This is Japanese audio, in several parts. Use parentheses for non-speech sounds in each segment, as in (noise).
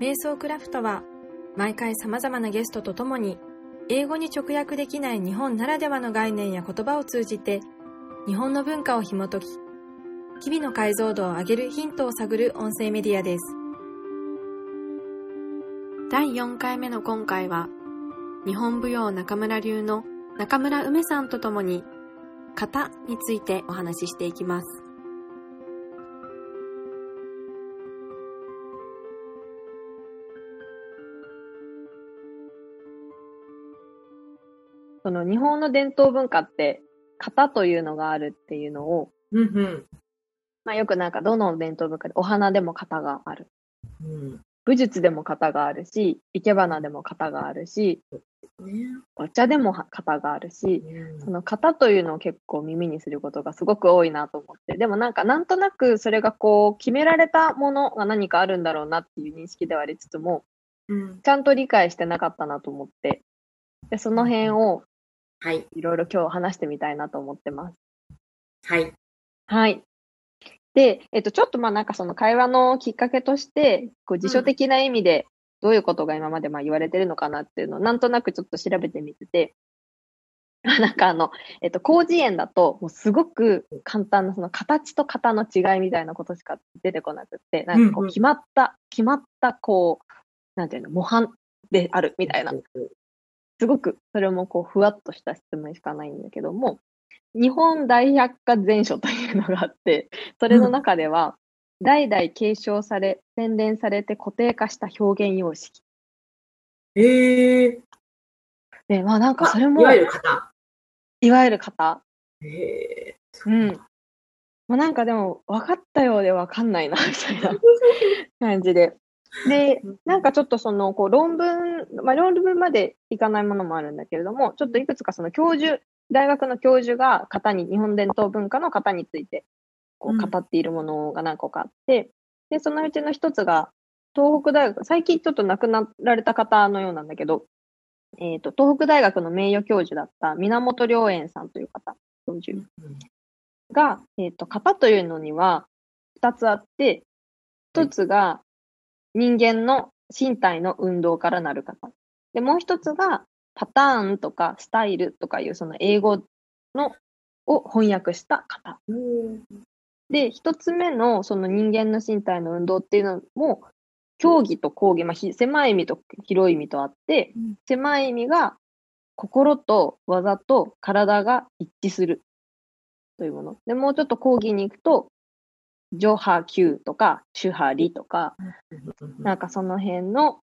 瞑想クラフトは毎回様々なゲストと共に英語に直訳できない日本ならではの概念や言葉を通じて日本の文化を紐解き日々の解像度を上げるヒントを探る音声メディアです。第4回目の今回は日本舞踊中村流の中村梅さんと共に型についてお話ししていきます。その日本の伝統文化って型というのがあるっていうのを、うんうん。まあよくなんかどの伝統文化でお花でも型がある。うん。武術でも型があるし、生け花でも型があるし、ね。お茶でも型があるし、その型というのを結構耳にすることがすごく多いなと思って、でもなんかなんとなくそれがこう決められたものが何かあるんだろうなっていう認識ではありつつも、うん。ちゃんと理解してなかったなと思って、でその辺をはい。いろいろ今日話してみたいなと思ってます。はい。はい。で、えっと、ちょっとまあなんかその会話のきっかけとして、こう辞書的な意味でどういうことが今までまあ言われてるのかなっていうのをなんとなくちょっと調べてみてて、(laughs) なんかあの、えっと、広辞苑だと、もうすごく簡単なその形と型の違いみたいなことしか出てこなくって、なんかこうんううん決まった、決まったこう、なんていうの、模範であるみたいなすごくそれもこうふわっとした質問しかないんだけども、日本大百科全書というのがあって、(laughs) それの中では、代々継承され、洗練されて固定化した表現様式。ええで、まあなんかそれも、いわゆる型。いわゆる方。へえ。うん。まあなんかでも、分かったようで分かんないな、みたいな (laughs) 感じで。で、なんかちょっとその、こう論文、まあ論文までいかないものもあるんだけれども、ちょっといくつかその教授、大学の教授が型に、日本伝統文化の型について、こうん。う語っているものが何個かあって、で、そのうちの一つが、東北大学、最近ちょっと亡くなられた方のようなんだけど、えっ、と、東北大学の名誉教授だった源良園さんという方、教授が、えっ、と、型というのには二つあって、一つが人間の身体の運動からなる型。で、もう一つがパターンとかスタイルとかいうその英語のを翻訳した型。うんで、一つ目のその人間の身体の運動っていうのも、競技と講義、まあ、ひ狭い意味と広い意味とあって、うん狭い意味が心と技と体が一致するというもの。で、もうちょっと講義に行くと、上波球とか、主波理とか、なんかその辺の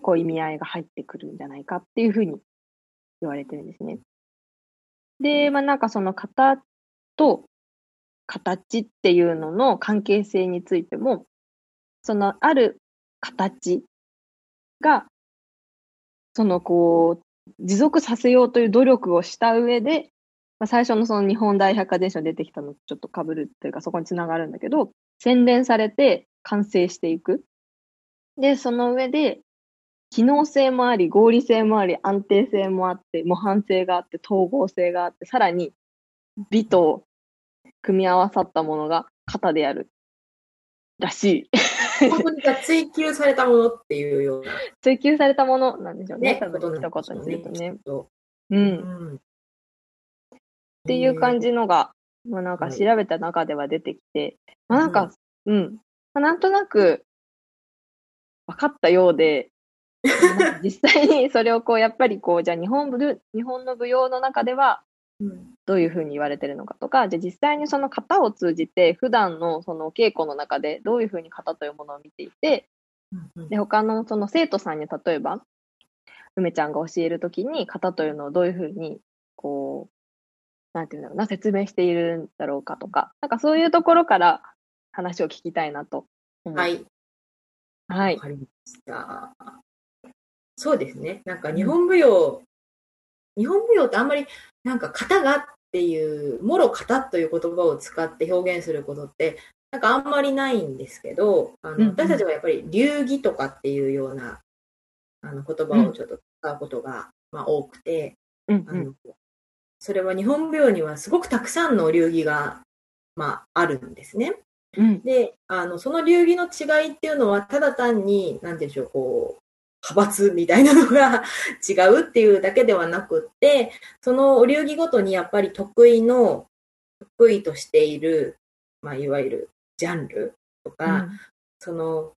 こう意味合いが入ってくるんじゃないかっていうふうに言われてるんですね。で、まあなんかその型と形っていうのの関係性についても、そのある形が、そのこう、持続させようという努力をした上で、まあ、最初のその日本大百科伝書に出てきたのとちょっと被るというかそこにつながるんだけど、洗練されて完成していく。で、その上で、機能性もあり、合理性もあり、安定性もあって、模範性があって、統合性があって、さらに美と組み合わさったものが型であるらしい。追求されたものっていうような (laughs) 追求されたものなんでしょうね。ね、多分一言にするとね。とう。うんん。っていう感じ。じのが、まあなんか調べた中では出てきて、まあなんか、うん。まあなんとなく分かったようで、(laughs) 実際にそれをこう、やっぱりこう、じゃあ日本舞日本の舞踊の中ではうんどういうふうに言われてるのかとか、じゃあ実際にその型を通じて、普段のその稽古の中でどういうふうに型というものを見ていて、うんで、他のその生徒さんに例えば、梅ちゃんが教えるときに型というのをどういうふうに、こう、なんていうんだろうな、説明しているんだろうかとか、なんかそういうところから話を聞きたいなと。は。い。はいわ。かりました。そうですね。なんか日本舞踊、日本舞踊ってあんまりなんか型がっていう、もろ型という言葉を使って表現することって、なんかあんまりないんですけど、あうんうんの私たちはやっぱり流儀とかっていうようなあの言葉をちょっと使うことが、まあ、多くて、あうんうん。のそれは日本舞踊にはすごくたくさんの流儀が、まあ、あるんですね。うん。で、あの、その流儀の違いっていうのは、ただ単に、なんていうんでしょう、こう、派閥みたいなのが (laughs) 違うっていうだけではなくって、そのお流儀ごとにやっぱり得意の、得意としている、まあ、いわゆるジャンルとか、その、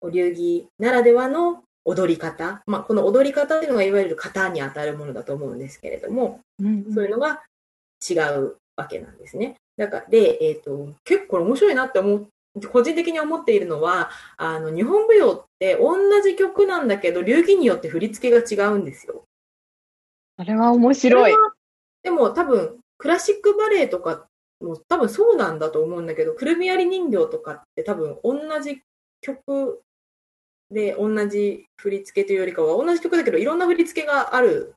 お流儀ならではの踊り方、まあ、この踊り方っていうのがいわゆる型に当たるものだと思うんですけれども、うん。そういうのが違うわけなんですね。だから、で、えっ、と、結構面白いなって思う、個人的に思っているのは、あの、日本舞踊って同じ曲なんだけど、流儀によって振り付けが違うんですよ。それは面白いでも多分、クラシックバレエとかも多分そうなんだと思うんだけど、くるみ割り人形とかって多分同じ曲で同じ振り付けというよりかは、同じ曲だけどいろんな振り付けがある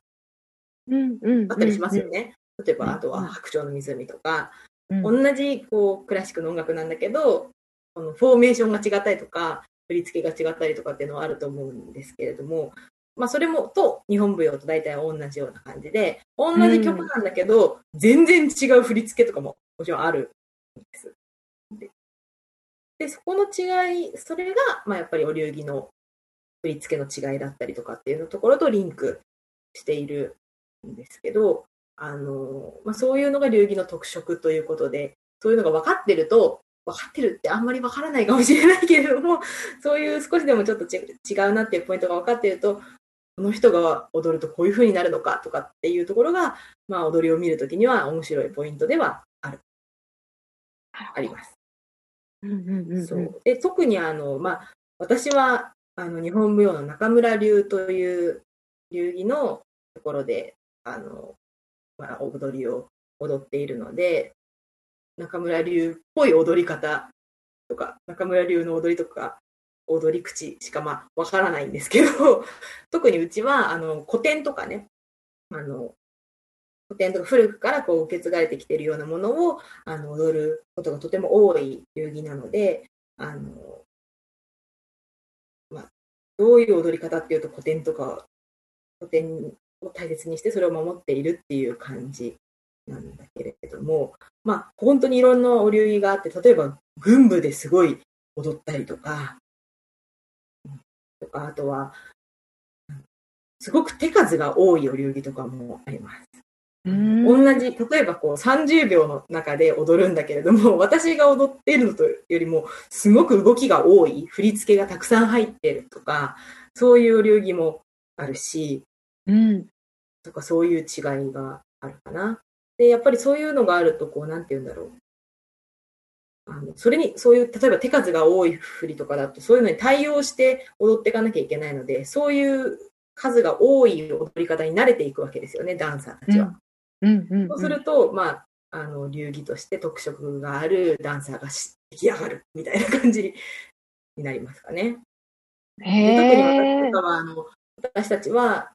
うんうん。あったりしますよね。例えば、うんあとは白鳥の湖とか、うん。同じこうクラシックの音楽なんだけど、このフォーメーションが違ったりとか、振り付けが違ったりとかっていうのはあると思うんですけれども、まあそれもと日本舞踊と大体同じような感じで、同じ曲なんだけど、全然違う振り付けとかももちろんあるんです。で、でそこの違い、それが、まあやっぱりお流儀の振り付けの違いだったりとかっていうのところとリンクしているんですけど、あの、まあ、そういうのが流儀の特色ということで、そういうのが分かってると、分かってるってあんまり分からないかもしれないけれども、(laughs) そういう少しでもちょっとち違うなっていうポイントが分かっていると、この人が踊るとこういう風になるのかとかっていうところが、まあ、踊りを見るときには面白いポイントではある、あります。そう。で、特にあの、まあ、私は、あの、日本舞踊の中村流という流儀のところで、あの、まあ、踊りを踊っているので、中村流っぽい踊り方とか、中村流の踊りとか、踊り口しかまあわからないんですけど、(laughs) 特にうちはあの古典とかね、あの古典とか古くからこう受け継がれてきているようなものをあの踊ることがとても多い流儀なので、あのまあ、どういう踊り方っていうと古典とか古典を大切にしてそれを守っているっていう感じなんだけれども、まあ、本当にいろんなお流儀があって、例えば軍部ですごい踊ったりとか、とか、あとは、すごく手数が多いお流儀とかもあります。うん同じ、例えばこう30秒の中で踊るんだけれども、(laughs) 私が踊っているのとよりも、すごく動きが多い、振り付けがたくさん入ってるとか、そういうお流儀もあるし、うん。とかそういう違いがあるかな。で、やっぱりそういうのがあると、こう、なんて言うんだろう。あの、それに、そういう、例えば手数が多い振りとかだと、そういうのに対応して踊っていかなきゃいけないので、そういう数が多い踊り方に慣れていくわけですよね、ダンサーたちは。うんうん。そうすると、まあ、あの、流儀として特色があるダンサーがし出来上がるみたいな感じになりますかね。特にえ私と。かは、あの、私たちは、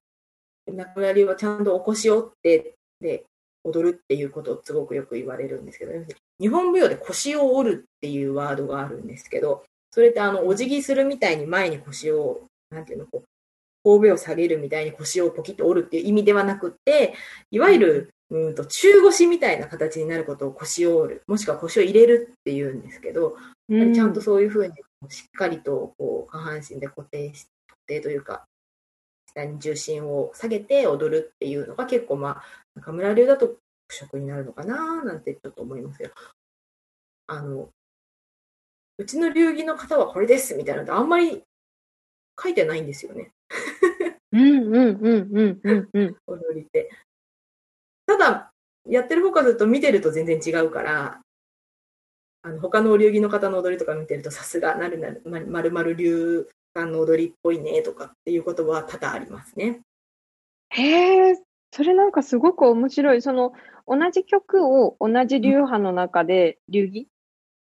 中村流はちゃんとお腰を折って、で、踊るっていうことをすごくよく言われるんですけど、日本舞踊で腰を折るっていうワードがあるんですけど、それってあの、お辞儀するみたいに前に腰を、なんていうの、こう、神戸を下げるみたいに腰をポキッと折るっていう意味ではなくって、いわゆる、うんと、中腰みたいな形になることを腰を折る、もしくは腰を入れるっていうんですけど、やっぱりちゃんとそういうふうにしっかりとこう下半身で固定し、固定というか、下に重心を下げて踊るっていうのが結構まあ、中村流だと特色になるのかななんてちょっと思いますけど、あの、うちの流儀の方はこれですみたいなのあんまり書いてないんですよね、うんうんうんうんうんうん。(laughs) 踊りって。ただ、やってる方からすると見てると全然違うから、あの他のお流儀の方の踊りとか見てるとさすがなるなるまるまる流さんの踊りっぽいねとかっていうことは多々ありますね。へえ、それなんかすごく面白い。その、同じ曲を同じ流派の中で、流儀っ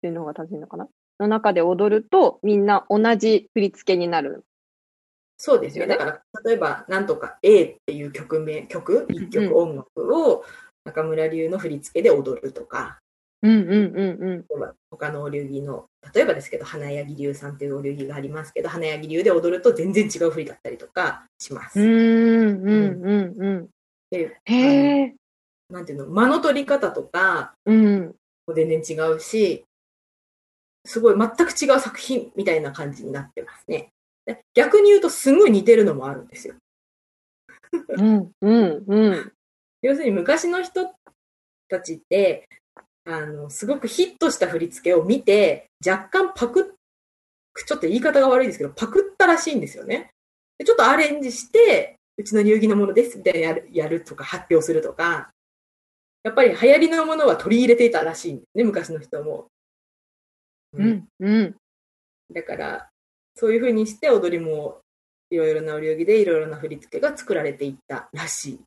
ていうのが正しいのかな？の中で踊ると、みんな同じ振り付けになる。そうですよね。だから、例えば、なんとか A っていう曲名、曲、一うん曲音楽を中村流の振り付けで踊るとか、うんうんうんうん。他のお流儀の、例えばですけど、花柳流さんっていうお流儀がありますけど、花柳流で踊ると全然違う振りだったりとかします。うーん、うん、うん、うん。でへえ、なんていうの、間の取り方とかうん。も全然違うし、すごい全く違う作品みたいな感じになってますね。逆に言うとすごい似てるのもあるんですよ。うん、うん、うん。要するに昔の人たちって、あの、すごくヒットした振り付けを見て、若干パクっ、ちょっと言い方が悪いですけど、パクったらしいんですよね。でちょっとアレンジして、うちの流儀のものですみたいなやるやるとか発表するとか、やっぱり流行りのものは取り入れていたらしいんですね、昔の人も。うん、うん。だから、そういうふうにして踊りもいろいろなお流儀でいろいろな振り付けが作られていったらしい。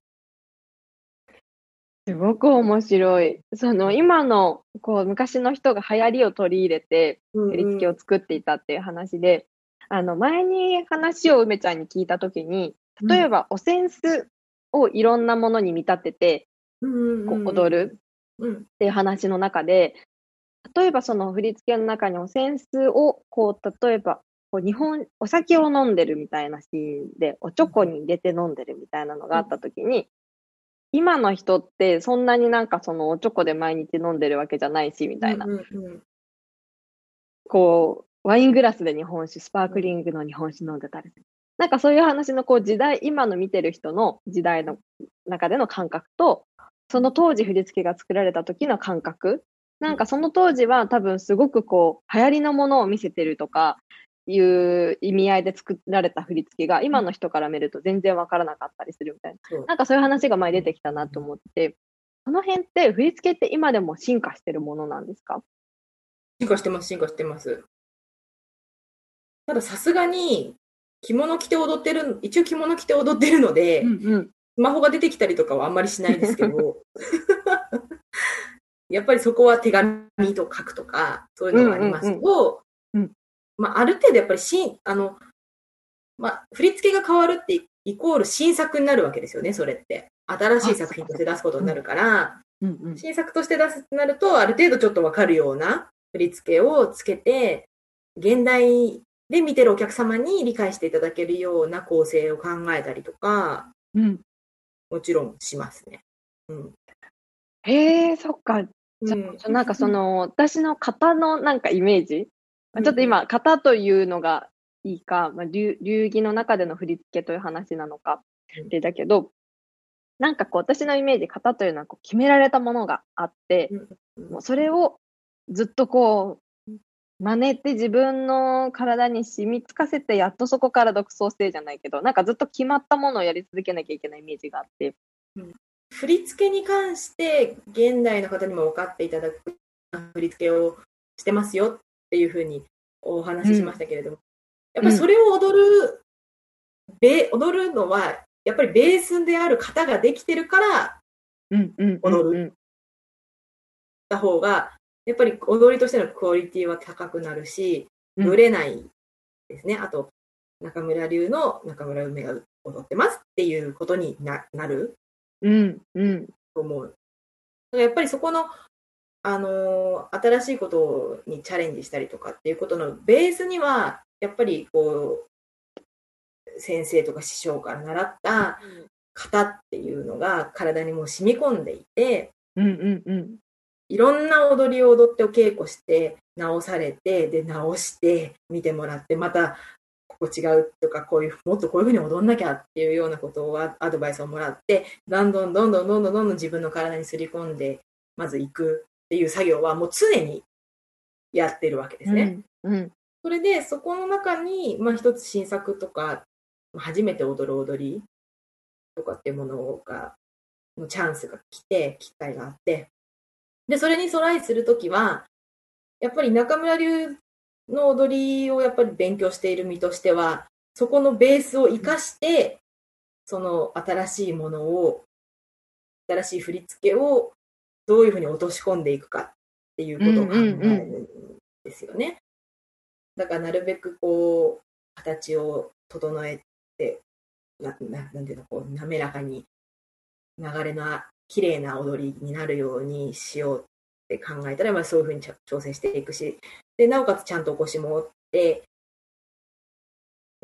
すごく面白い。その、今の、こう、昔の人が流行りを取り入れて、振り付けを作っていたっていう話で、あの、前に話を梅ちゃんに聞いたときに、例えば、お扇子をいろんなものに見立てて、こう踊るうんっていう話の中で、例えばその振り付けの中にお扇子を、こう、例えば、こう日本、お酒を飲んでるみたいなシーンで、おちょこに入れて飲んでるみたいなのがあったときに、今の人ってそんなになんかそのおちょこで毎日飲んでるわけじゃないし、みたいな。うんうんうんこう、ワイングラスで日本酒、スパークリングの日本酒飲んでたり。なんかそういう話のこう時代、今の見てる人の時代の中での感覚と、その当時振り付けが作られた時の感覚。なんかその当時は多分すごくこう、流行りのものを見せてるとか、いう意味合いで作られた振り付けが今の人から見ると全然わからなかったりするみたいな。なんかそういう話が前出てきたなと思って、この辺って振り付けって今でも進化してるものなんですか？進化してます、進化してます。たださすがに、着物着て踊ってる、一応着物着て踊ってるので、うん。スマホが出てきたりとかはあんまりしないですけど、(laughs) やっぱりそこは手紙と書くとか、そういうのがありますと、うんうんうんまあ、ある程度やっぱり新、あの、まあ、振り付けが変わるってイコール新作になるわけですよね、それって。新しい作品として出すことになるから、うんうん。新作として出すってなると、ある程度ちょっとわかるような振り付けをつけて、現代で見てるお客様に理解していただけるような構成を考えたりとか、うん。もちろんしますね。うん。へえ、そっか。じゃうんあなんかその、私の型のなんかイメージ、まあちょっと今、型というのがいいか、まあ、流流儀の中での振り付けという話なのか、うん。でだけど、なんかこう、私のイメージ、型というのはこう決められたものがあって、うんもうそれをずっとこう、真似て自分の体に染みつかせて、やっとそこから独創性じゃないけど、なんかずっと決まったものをやり続けなきゃいけないイメージがあって。振り付けに関して現代の方にも分かっていただく振り付けをしてますよっていうふうにお話ししましたけれども、やっぱりそれを踊る、べ踊るのはやっぱりベースである型ができてるからうんうん踊る。た方がやっぱり踊りとしてのクオリティは高くなるしうん。ぶれないですね、あと中村流の中村梅が踊ってますっていうことにななるうんうん。と思う。やっぱりそこの、あのー新しいことにチャレンジしたりとかっていうことのベースには、やっぱりこう、先生とか師匠から習った型っていうのが体にもう染み込んでいて、うんうんうん。いろんな踊りを踊ってお稽古して、直されて、で、直して、見てもらって、また、ここ違うとか、こういう、もっとこういうふうに踊んなきゃっていうようなことをアアドバイスをもらって、どんどんどんどんどんどんどんどん自分の体にすり込んで、まず行くっていう作業はもう常にやってるわけですね。うんうんそれで、そこの中に、まあ一つ新作とか、初めて踊る踊りとかっていうものが、のチャンスが来て、機会があって、で、それにトライするときは、やっぱり中村流の踊りをやっぱり勉強している身としては、そこのベースを生かして、その新しいものを、新しい振り付けをどういうふうに落とし込んでいくかっていうことを考えるんですよね。だからなるべくこう、形を整えて、なななんていうの、こう、滑らかに流れの綺麗な踊りになるようにしようって考えたら、まあ、そういうふうにちゃ調整していくし、で、なおかつちゃんと起こしも持って、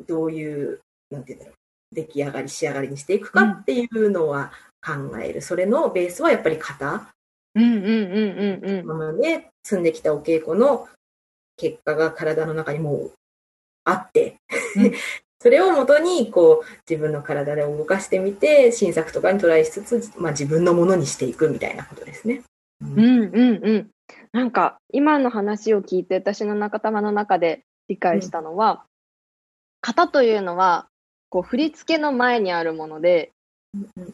どういう、なんていうんだろう、出来上がり、仕上がりにしていくかっていうのは考える。それのベースはやっぱり型、うんうんうんうんうんままで積んできたお稽古の結果が体の中にもうあってうん、(laughs) それをもとに、こう、自分の体で動かしてみて、新作とかにトライしつつ、まあ自分のものにしていくみたいなことですね。うんうんうん。なんか、今の話を聞いて、私の中玉の中で理解したのは、型というのは、こう、振り付けの前にあるもので、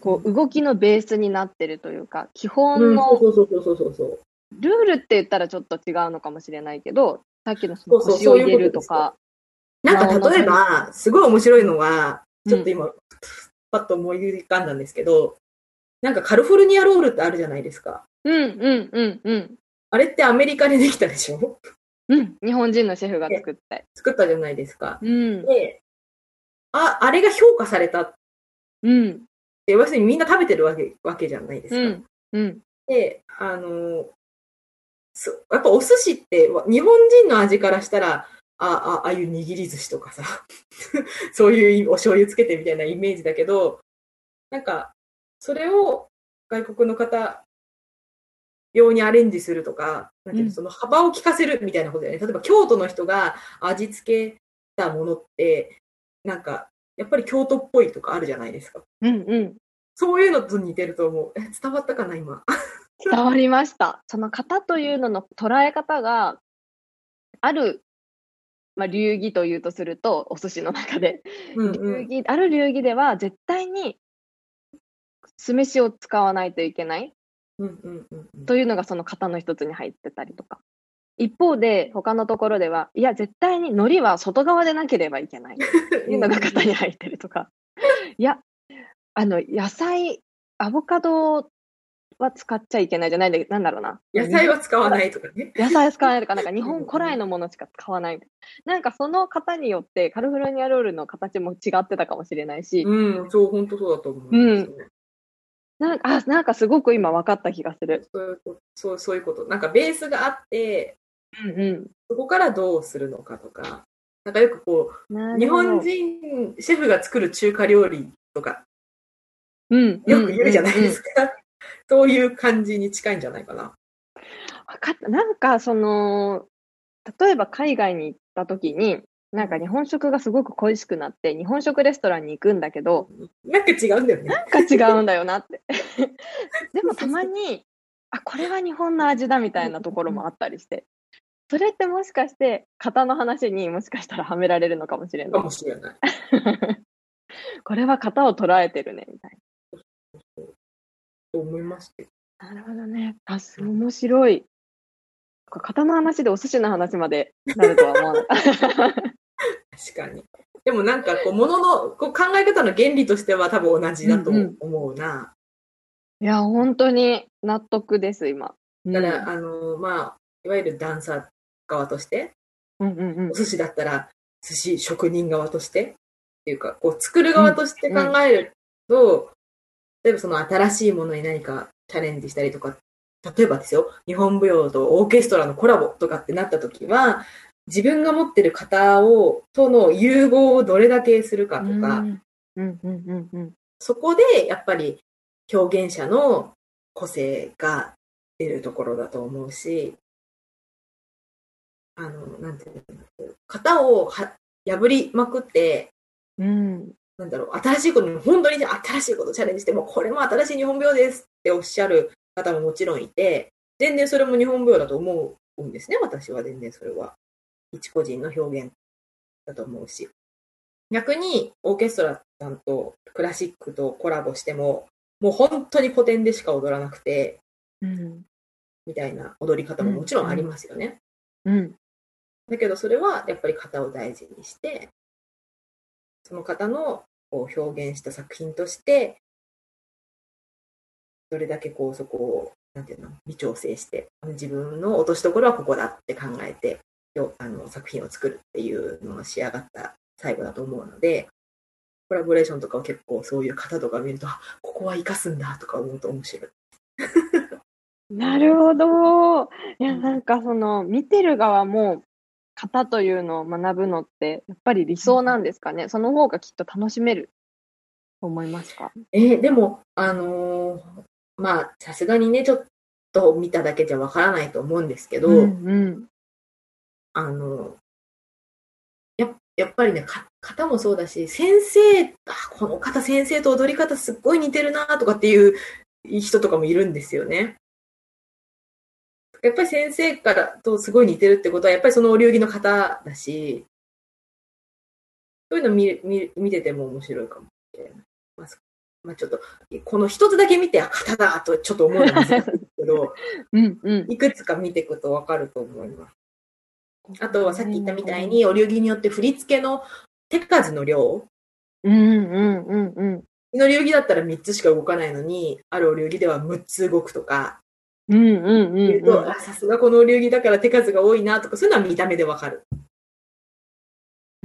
こう、動きのベースになってるというか、基うん、本の。ルールって言ったらちょっと違うのかもしれないけど、さっきのその腰を入れるとか、なんか例えば、すごい面白いのが、うんちょっと今、パッと思い浮かんだんですけど、なんかカルフォルニアロールってあるじゃないですか。うんうんうんうん。あれってアメリカでできたでしょ？うん、日本人のシェフが作った。作ったじゃないですか。うん、で、あ、あれが評価されたっうん、て、要するにみんな食べてるわけわけじゃないですか。うん、うん、で、あの、そやっぱお寿司って、わ日本人の味からしたら、あ、あ、ああいう握り寿司とかさ、(laughs) そういうお醤油つけてみたいなイメージだけど、なんか、それを外国の方用にアレンジするとか、なんていうのうんその幅を利かせるみたいなことだよね。例えば京都の人が味付けたものって、なんか、やっぱり京都っぽいとかあるじゃないですか。うん、うん。そういうのと似てると思う。え、伝わったかな、今。(laughs) 伝わりました。その型というのの捉え方が、ある、まあ、流儀というとすると、お寿司の中で、うんうん流儀、ある流儀では絶対に酢飯を使わないといけないうんうんうんうんというのがその型の一つに入ってたりとか。一方で、他のところでは、いや、絶対に海苔は外側でなければいけないというのが型に入ってるとか。いや、あの、野菜、アボカドは使っちゃいけないじゃないんだけど、なんだろうな。野菜は使わないとかね。野菜使わないとか、なんか日本うんうん古来のものしか使わない。なんかその型によってカルフォルニアロールの形も違ってたかもしれないし、うん、そう、本当そうだと思うんですよね。なんか、あ、なんかすごく今分かった気がする。そういうことそうそういうこと。なんかベースがあって、うんうそこからどうするのかとか、なんかよくこう、日本人、シェフが作る中華料理とか、うん。よく言うじゃないですか。か。そういう感じに近いんじゃないかな。分かった。なんかその、例えば海外に行った時に、なんか日本食がすごく恋しくなって、日本食レストランに行くんだけど、なんか違うんだよね。なんか違うんだよなって。(laughs) でもたまに、あ、これは日本の味だみたいなところもあったりして。それってもしかして、型の話にもしかしたらはめられるのかもしれないかも。しれない。(laughs) これは型を捉えてるね、みたいと思いまして。な。なるほどね。あ、す面白い。型の話でお寿司の話までなるとは思わなかった。(laughs) (laughs) 確かに。でもなんかこう、もののこう考え方の原理としては多分同じだと思うな。いや、本当に納得です、今。だから、あの、まあ、いわゆるダンサー側として、うんうんうんお寿司だったら寿司職人側としてっていうか、こう作る側として考えると、例えばその新しいものに何かチャレンジしたりとか、例えばですよ、日本舞踊とオーケストラのコラボとかってなった時は、自分が持ってる型を、との融合をどれだけするかとか、うんうんうんうんうん。そこでやっぱり表現者の個性が出るところだと思うし、あの、なんていうの、型をは破りまくって、うん。なんだろう、新しいことに、本当に新しいことチャレンジして、もうこれも新しい日本舞踊ですっておっしゃる方ももちろんいて、全然それも日本舞踊だと思うんですね、私は全然それは。一個人の表現だと思うし。逆に、オーケストラさんとクラシックとコラボしても、もう本当に古典でしか踊らなくて、うん。みたいな踊り方ももちろんありますよね。うん。だけどそれはやっぱり型を大事にして、その方のこう表現した作品として、どれだけこうそこを、なんていうの、微調整して、自分の落としどころはここだって考えて、あの作品を作るっていうのが仕上がった最後だと思うので、コラボレーションとかは結構そういう型とか見ると、あここは生かすんだとか思うと面白い。(laughs) なるほど。いや、なんかその、見てる側も、型というのを学ぶのって、やっぱり理想なんですかね？その方がきっと楽しめると思いますか？えーでも、あのーまあ、さすがにね、ちょっと見ただけじゃわからないと思うんですけど、うんうん。あの、ややっぱりね、か型もそうだし、先生、あ、この方先生と踊り方すっごい似てるなとかっていう人とかもいるんですよね。やっぱり先生からとすごい似てるってことは、やっぱりそのお流儀の方だし、そういうの見見見てても面白いかもしれない。まあ、まあ、ちょっと、この一つだけ見て、あ、型だとちょっと思うんですけど、(laughs) うんうん。いくつか見ていくとわかると思います。あとはさっき言ったみたいに、お流儀によって振り付けの手数の量、うんうんうんうん。の流儀だったら3つしか動かないのに、あるお流儀では6つ動くとか、うんうんうんと、さすがこのお流儀だから手数が多いなとか、そういうのは見た目でわかる。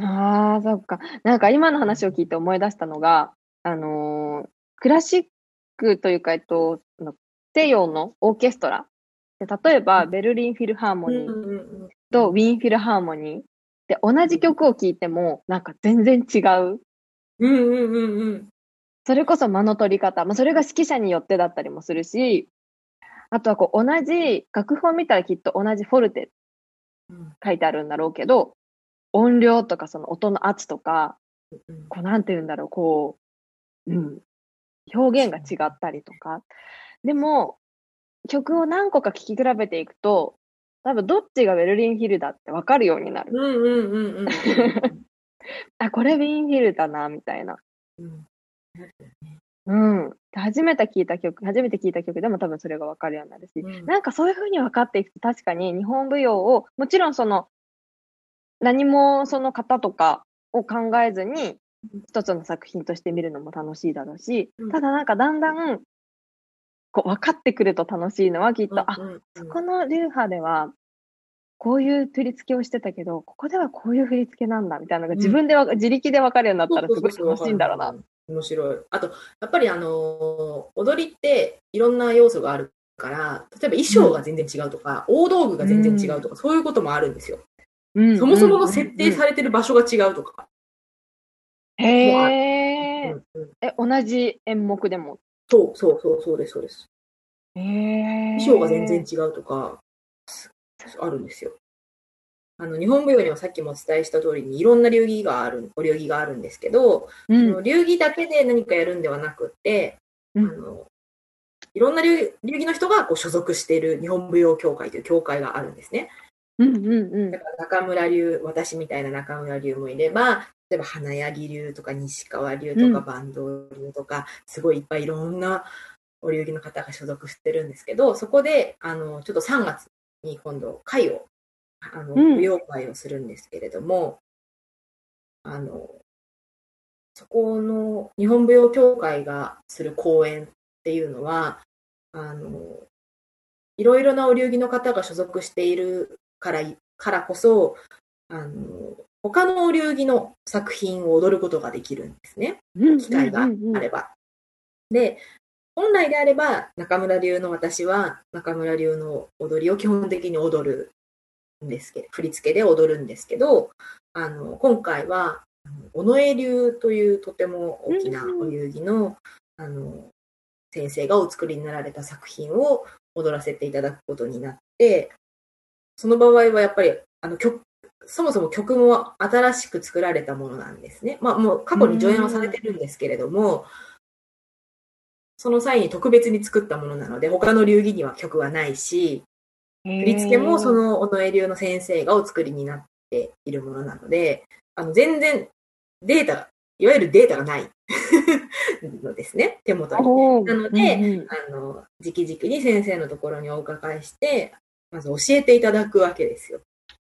ああ、そっか。なんか今の話を聞いて思い出したのが、あのークラシックというか、えっと、西洋のオーケストラ。で例えば、ベルリンフィルハーモニーうんとウィーンフィルハーモニー。で、同じ曲を聴いても、なんか全然違う。うんうんうんうん。それこそ間の取り方。まあ、それが指揮者によってだったりもするし、あとはこう、同じ、楽譜を見たらきっと同じフォルテうん書いてあるんだろうけど、音量とかその音の圧とか、うんこう、なんて言うんだろう、こう、うん、表現が違ったりとか。でも、曲を何個か聴き比べていくと、多分どっちがベルリンヒルだって分かるようになる。うんうんうんうん (laughs) あ、これウィーンヒルだな、みたいな。うん。うん。で初めて聴いた曲、初めて聴いた曲でも多分それが分かるようになるし、うんなんかそういうふうに分かっていくと確かに日本舞踊を、もちろんその、何もその型とかを考えずに、一つの作品として見るのも楽しいだろうし、うんただなんかだんだん、こう分かってくると楽しいのはきっと、あ、うんうんそこの流派では、こういう振り付けをしてたけど、ここではこういう振り付けなんだみたいなのが自分でわか、自力で分かるようになったらすごい楽しいんだろうな。。面白い。あと、やっぱりあのー踊りっていろんな要素があるから、例えば衣装が全然違うとか、大道具が全然違うとか、そういうこともあるんですよ。うんそもそもの設定れされてる場所が違うとか。へうえ、んうんえ、同じ演目でも？そうそうそうそうです、そうです。へえ。衣装が全然違うとか、あるんですよ。あの、日本舞踊にはさっきもお伝えした通りにいろんな流儀がある、お流儀があるんですけど、うん。その流儀だけで何かやるんではなくって、うん。あの、いろんな流流儀の人がこう所属している日本舞踊協会という協会があるんですね。うんうんうん。だから中村流、私みたいな中村流もいれば、例えば花柳流とか西川流とかうん。坂東流とか、すごいいっぱいいろんなお流儀の方が所属してるんですけど、そこで、あの、ちょっと3月に今度会を、あの、うん舞踊会をするんですけれども、あの、そこの日本舞踊協会がする公演っていうのは、あの、いろいろなお流儀の方が所属しているからからこそ、あの、他のお流儀の作品を踊ることができるんですね。うん。機会があれば。で、本来であれば、中村流の私は、中村流の踊りを基本的に踊るんですけど、振り付けで踊るんですけど、あの、今回は、尾上流というとても大きなお流儀の、あの、先生がお作りになられた作品を踊らせていただくことになって、その場合はやっぱり、あの、曲、そもそも曲も新しく作られたものなんですね。まあもう過去に上演はされてるんですけれども、その際に特別に作ったものなので、他の流儀には曲はないし、振振り付けもそ、の尾上流の先生がお作りになっているものなので、あの全然データ、いわゆるデータがない (laughs) のですね、手元に。なのでうんうんあの、直々に先生のところにお伺いして、まず教えていただくわけですよ。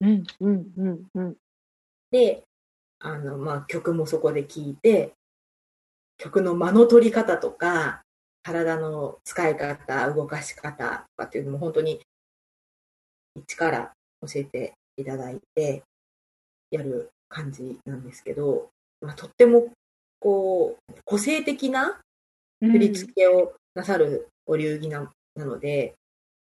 うんうんうんうん。で、あの、まあ、曲もそこで聴いて、曲の間の取り方とか、体の使い方、動かし方とかっていうのも本当に一から教えていただいて、やる感じなんですけど、まあ、とっても、こう、個性的な振り付けをなさるお流儀ななので、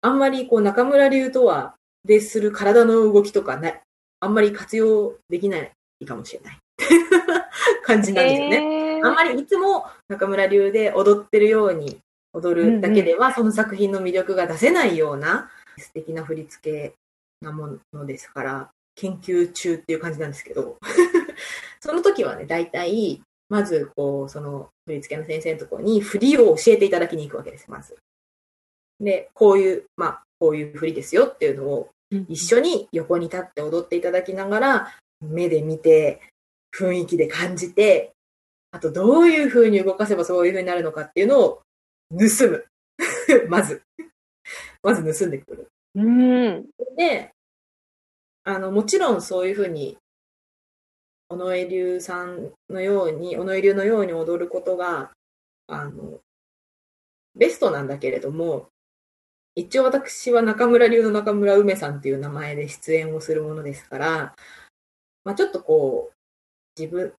あんまりこう中村流とはでする体の動きとかね、あんまり活用できないかもしれない。(laughs) 感じなんですよね。ねあんまりいつも中村流で踊ってるように踊るだけでは、その作品の魅力が出せないような素敵な振り付けなものですから、研究中っていう感じなんですけど、(laughs) その時はね、大体、まず、こう、その、振り付けの先生のところに振りを教えていただきに行くわけです、まず。で、こういう、まあ、こういう振りですよっていうのを、一緒に横に立って踊っていただきながら、目で見て、雰囲気で感じて、あとどういう風に動かせばそういう風になるのかっていうのを盗む。(laughs) まず。(laughs) まず盗んでくる。うん。で、あの、もちろんそういう風に、尾上流さんのように、尾上流のように踊ることが、あの、ベストなんだけれども、一応私は中村流の中村梅さんっていう名前で出演をするものですから、まあちょっとこう、自分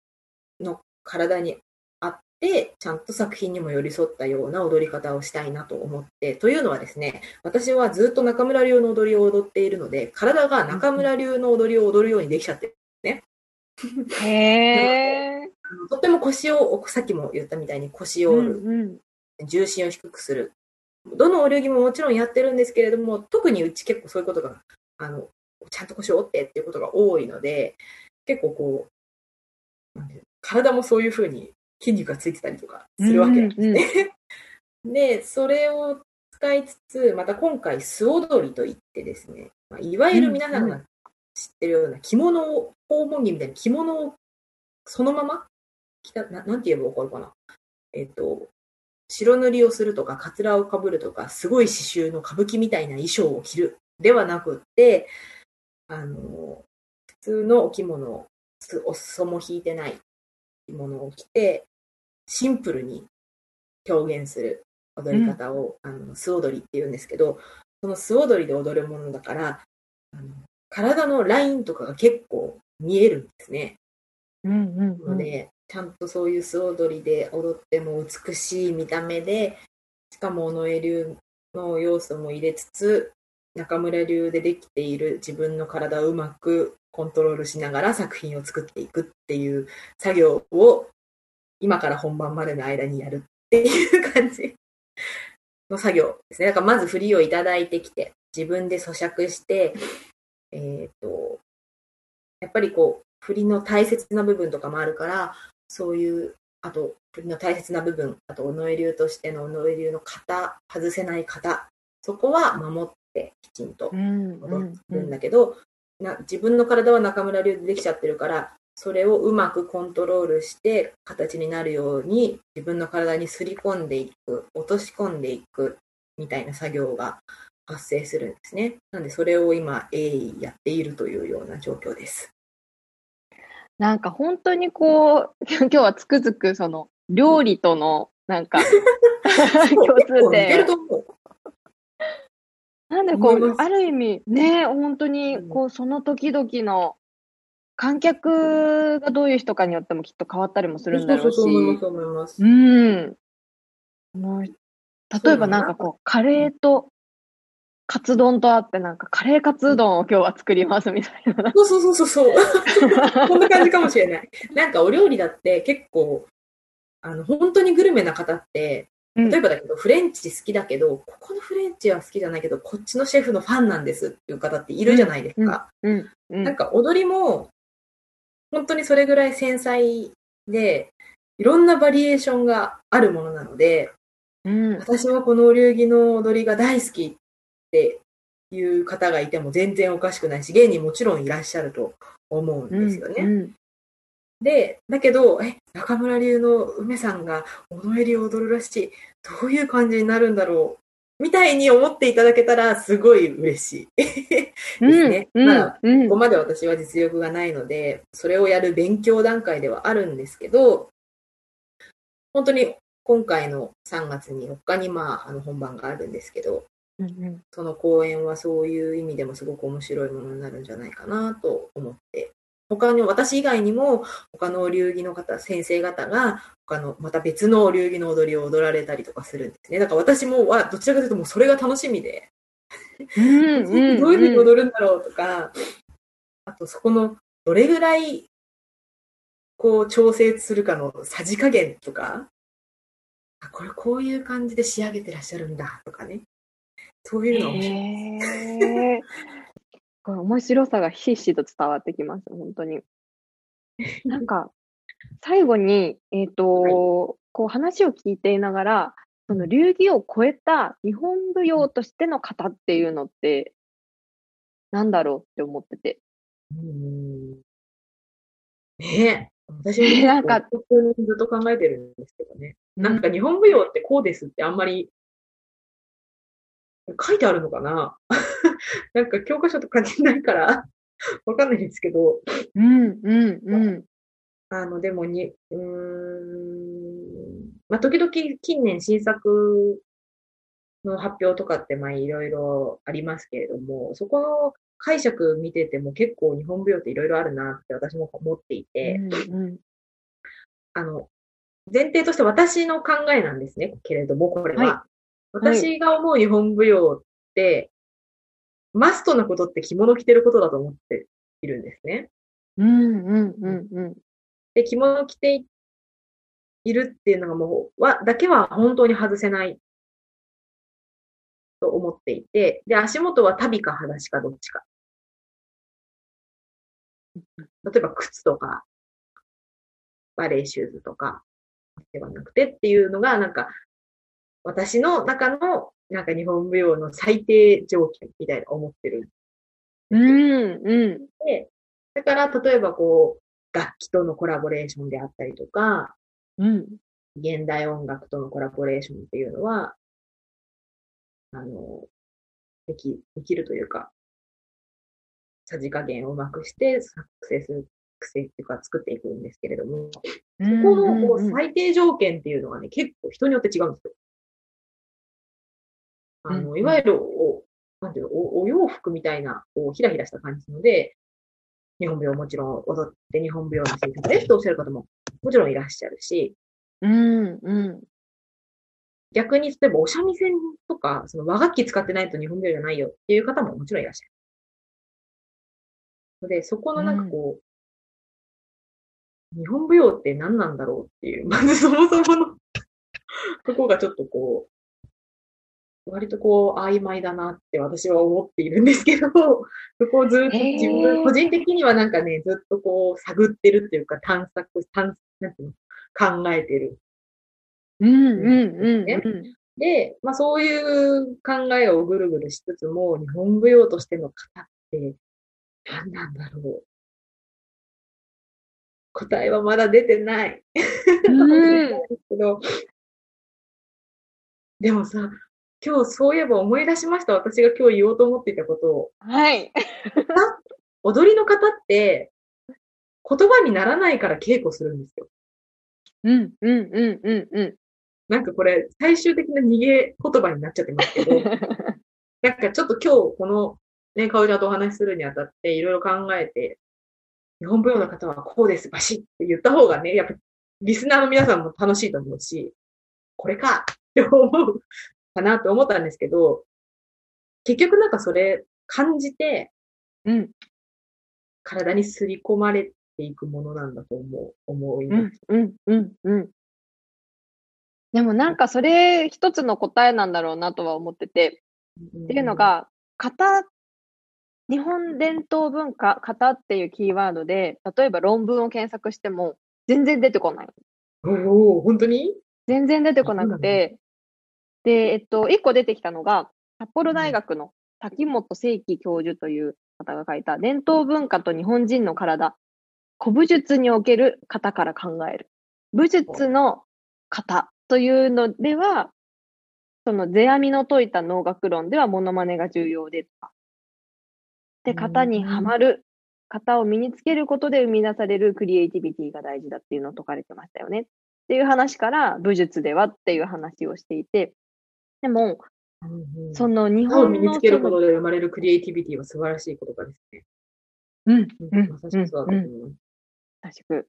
の体に合って、ちゃんと作品にも寄り添ったような踊り方をしたいなと思って、というのはですね、私はずっと中村流の踊りを踊っているので、体が中村流の踊りを踊るようにできちゃって、へえ。あのとっても腰をさっきも言ったみたいに腰をう折る、んうん。重心を低くする。どのお流儀ももちろんやってるんですけれども、特にうち結構そういうことが、あの、ちゃんと腰を折ってっていうことが多いので、結構こう、体もそういうふうに筋肉がついてたりとかするわけなんですね。(laughs) で、それを使いつつ、また今回、素踊りといってですね、まあ、いわゆる皆さんが知ってるような着物を、訪問着みたいな着物をそのまま着た、ななんて言えばわかるかな？えっ、と、白塗りをするとか、カツラをかぶるとか、すごい刺繍の歌舞伎みたいな衣装を着るではなくって、あの、普通のお着物を、すお裾も引いてない着物を着て、シンプルに表現する踊り方を、あの素踊りって言うんですけど、その素踊りで踊るものだから、あの体のラインとかが結構見えるんですね。うんうんうん。ので、ちゃんとそういう素踊りで踊っても美しい見た目で、しかも尾上流の要素も入れつつ、中村流でできている自分の体をうまくコントロールしながら作品を作っていくっていう作業を今から本番までの間にやるっていう感じ (laughs) の作業ですね。だからまず振りをいただいてきて、自分で咀嚼して、えっ、と、やっぱりこう、振りの大切な部分とかもあるから、そういう、あと、振りの大切な部分、あと、尾上流としての尾上流の型、外せない型、そこは守ってきちんとうんう踊んるんだけど、な自分の体は中村流でできちゃってるから、それをうまくコントロールして形になるように自分の体にすり込んでいく、落とし込んでいくみたいな作業が発生するんですね。なんでそれを今、鋭意やっているというような状況です。なんか本当にこう、(laughs) 今日はつくづくその料理とのなんか (laughs) 共通点。なんでこう、ある意味ね、本当にこう、その時々の観客がどういう人かによってもきっと変わったりもするんだろうし。そうそうそう思います、思います。うん。例えばなんかこう、カレーとカツ丼とあって、なんかカレーカツ丼を今日は作りますみたいな。そうそうそうそうそう。(laughs) こんな感じかもしれない。なんかお料理だって結構、あの、本当にグルメな方って、うん例えばだけど、フレンチ好きだけど、ここのフレンチは好きじゃないけど、こっちのシェフのファンなんですっていう方っているじゃないですか。うん。うん。なんか踊りも、本当にそれぐらい繊細で、いろんなバリエーションがあるものなので、うん。私はこのお流儀の踊りが大好きっていう方がいても全然おかしくないし、芸人もちろんいらっしゃると思うんですよね。うん。で、だけど、え、中村流の梅さんが踊りを踊るらしい。どういう感じになるんだろう。みたいに思っていただけたらすごい嬉しい。ですねうん。まあうんここまで私は実力がないので、それをやる勉強段階ではあるんですけど、本当に今回の3月に4日にまあ、あの本番があるんですけど、うん。その公演はそういう意味でもすごく面白いものになるんじゃないかなと思って、他に私以外にも他のお流儀の方、先生方が他のまた別のお流儀の踊りを踊られたりとかするんですね。だから私もはどちらかというともうそれが楽しみで、うん。うん。どういうふうに踊るんだろうとか、あとそこのどれぐらいこう調整するかのさじ加減とか、あこれこういう感じで仕上げてらっしゃるんだとかね。そういうのが面白い。面白さがひしひしと伝わってきます、本当に。(laughs) なんか、最後に、えっ、と、こう話を聞いていながら、その流儀を超えた日本舞踊としての型っていうのって、なんだろうって思ってて。うんねえ。私も (laughs) なんかずっと考えてるんですけどね。なんか日本舞踊ってこうですってあんまり書いてあるのかな？(laughs) なんか教科書とかじないから (laughs) わかんないんですけど、うん、うん、うん。あの、でもに、うーん、まあ、時々近年新作の発表とかって、まあ、いろいろありますけれども、そこの解釈見てても結構日本舞踊っていろいろあるなって私も思っていて、うんうんあの、前提として私の考えなんですね、けれども、これは。は私が思う日本舞踊って、マストなことって着物着てることだと思っているんですね。うん、うん、うん、うん。で、着物着ていいるっていうのがもう、は、だけは本当に外せないと思っていて、で、足元は足袋か裸足かどっちか。例えば靴とか、バレーシューズとかではなくてっていうのが、なんか、私の中の、なんか日本舞踊の最低条件みたいな思ってるうん、うん。で、だから、例えばこう、楽器とのコラボレーションであったりとか、うん。現代音楽とのコラボレーションっていうのは、あの、でき、できるというか、さじ加減をうまくして作成する癖っていうか作っていくんですけれども、そこのこう最低条件っていうのはね、結構人によって違うんですよ。あの、うんうんいわゆるお、なんていうの、おお洋服みたいな、こう、ひらひらした感じので、日本舞踊もちろん踊って日本舞踊の生活ですとおっしゃる方ももちろんいらっしゃるし、うん、うん。逆に、例えばお三味線とか、その和楽器使ってないと日本舞踊じゃないよっていう方ももちろんいらっしゃる。ので、そこのなんかこう、日本舞踊って何なんだろうっていう、まずそもそもの (laughs) とこがちょっとこう、割とこう曖昧だなって私は思っているんですけど、(laughs) そこをずっと自分、個人的にはなんかね、ずっとこう探ってるっていうか探索、探、なんていうの、考えてるうん、うん、うん。うんで、まあそういう考えをぐるぐるしつつも、日本舞踊としての型って何なんだろう。答えはまだ出てない。うん (laughs) でもさ、今日そういえば思い出しました。私が今日言おうと思っていたことを。はい。踊りの方って、言葉にならないから稽古するんですよ。うん、うん、うん、うん、うん。なんかこれ、最終的な逃げ言葉になっちゃってますけど、(laughs) なんかちょっと今日このね、かおりちゃんとお話しするにあたっていろいろ考えて、日本舞踊の方はこうです、バシッって言った方がね、やっぱリスナーの皆さんも楽しいと思うし、これかって思うかなと思ったんですけど、結局なんかそれ感じてうん、体にすり込まれていくものなんだと思う、思いうます。、ん、うん、うん。でもなんかそれ一つの答えなんだろうなとは思ってて、っていうの、が、型、日本伝統文化、型っていうキーワードで、例えば論文を検索しても全然出てこない。おお本当に？全然出てこなくて、で、えっと、一個出てきたのが、札幌大学の滝本正樹教授という方が書いた、伝統文化と日本人の体、古武術における型から考える。武術の型というのでは、その世阿弥の説いた能楽論ではモノマネが重要でとか。で、型にはまる、型を身につけることで生み出されるクリエイティビティが大事だっていうのを説かれてましたよね。っていう話から武術ではっていう話をしていて、でも、うんうんその日本の身につけることで生まれるクリエイティビティは素晴らしい言葉ですね。うん、うんまさしくそうだと思います。確く。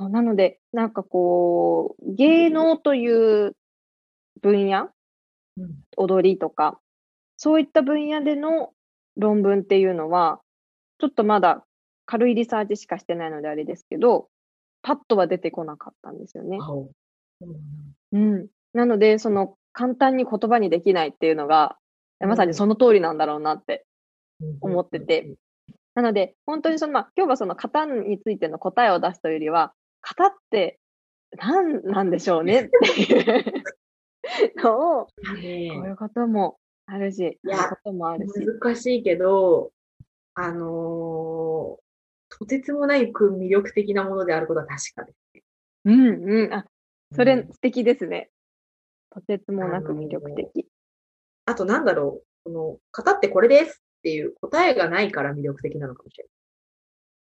そうなので、なんかこう、芸能という分野、うん踊りとか、そういった分野での論文っていうのは、ちょっとまだ軽いリサーチしかしてないのであれですけど、パッとは出てこなかったんですよね。うん。なので、その簡単に言葉にできないっていうのが、まさにその通りなんだろうなって思ってて。なので、本当にその、まあ、今日はその型についての答えを出すというよりは、型って何なんでしょうねっていうのを、こういうこともあるし、いやこういうこともあるし。難しいけど、あのーとてつもないく魅力的なものであることは確かです。うんうん。あ、それうん素敵ですね。とてつもなく魅力的。あとなんだろう、この、型ってこれですっていう答えがないから魅力的なのかもしれ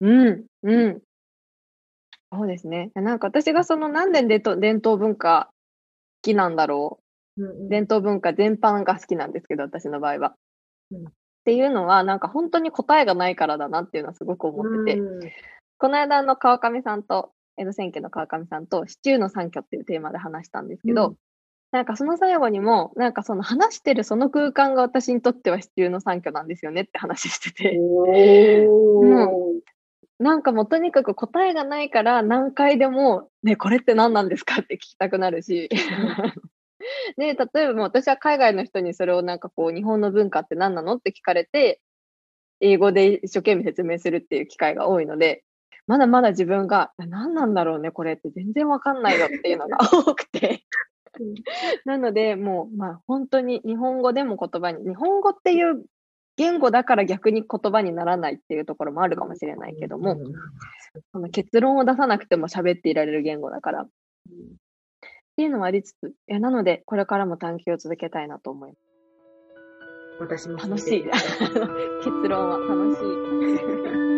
うん、うん。そうですね。なんか私がその何年伝統伝統文化好きなんだろない。うんう。伝統文化全般が好きなんですけど、私の場合は。うんっていうのは、なんか本当に答えがないからだなっていうのはすごく思ってて。うんこの間あの川上さんと、江戸選挙の川上さんと、シチューの三居っていうテーマで話したんですけど、うんなんかその最後にも、なんかその話してるその空間が私にとってはシチューの三居なんですよねって話してて。なんかもうとにかく答えがないから何回でも、ね、これって何なんですかって聞きたくなるし、(laughs) で、例えばもう私は海外の人にそれをなんかこう、日本の文化って何なのって聞かれて、英語で一生懸命説明するっていう機会が多いので、まだまだ自分が、何なんだろうね、これって全然わかんないよっていうのが多くてうん。(laughs) なので、もう、まあ本当に日本語でも言葉に、日本語っていう言語だから逆に言葉にならないっていうところもあるかもしれないけども、うんその結論を出さなくても喋っていられる言語だから。っていうのはありつつ、いやなので、これからも探求を続けたいなと思いま私もす。楽しい。(laughs) 結論は楽しい。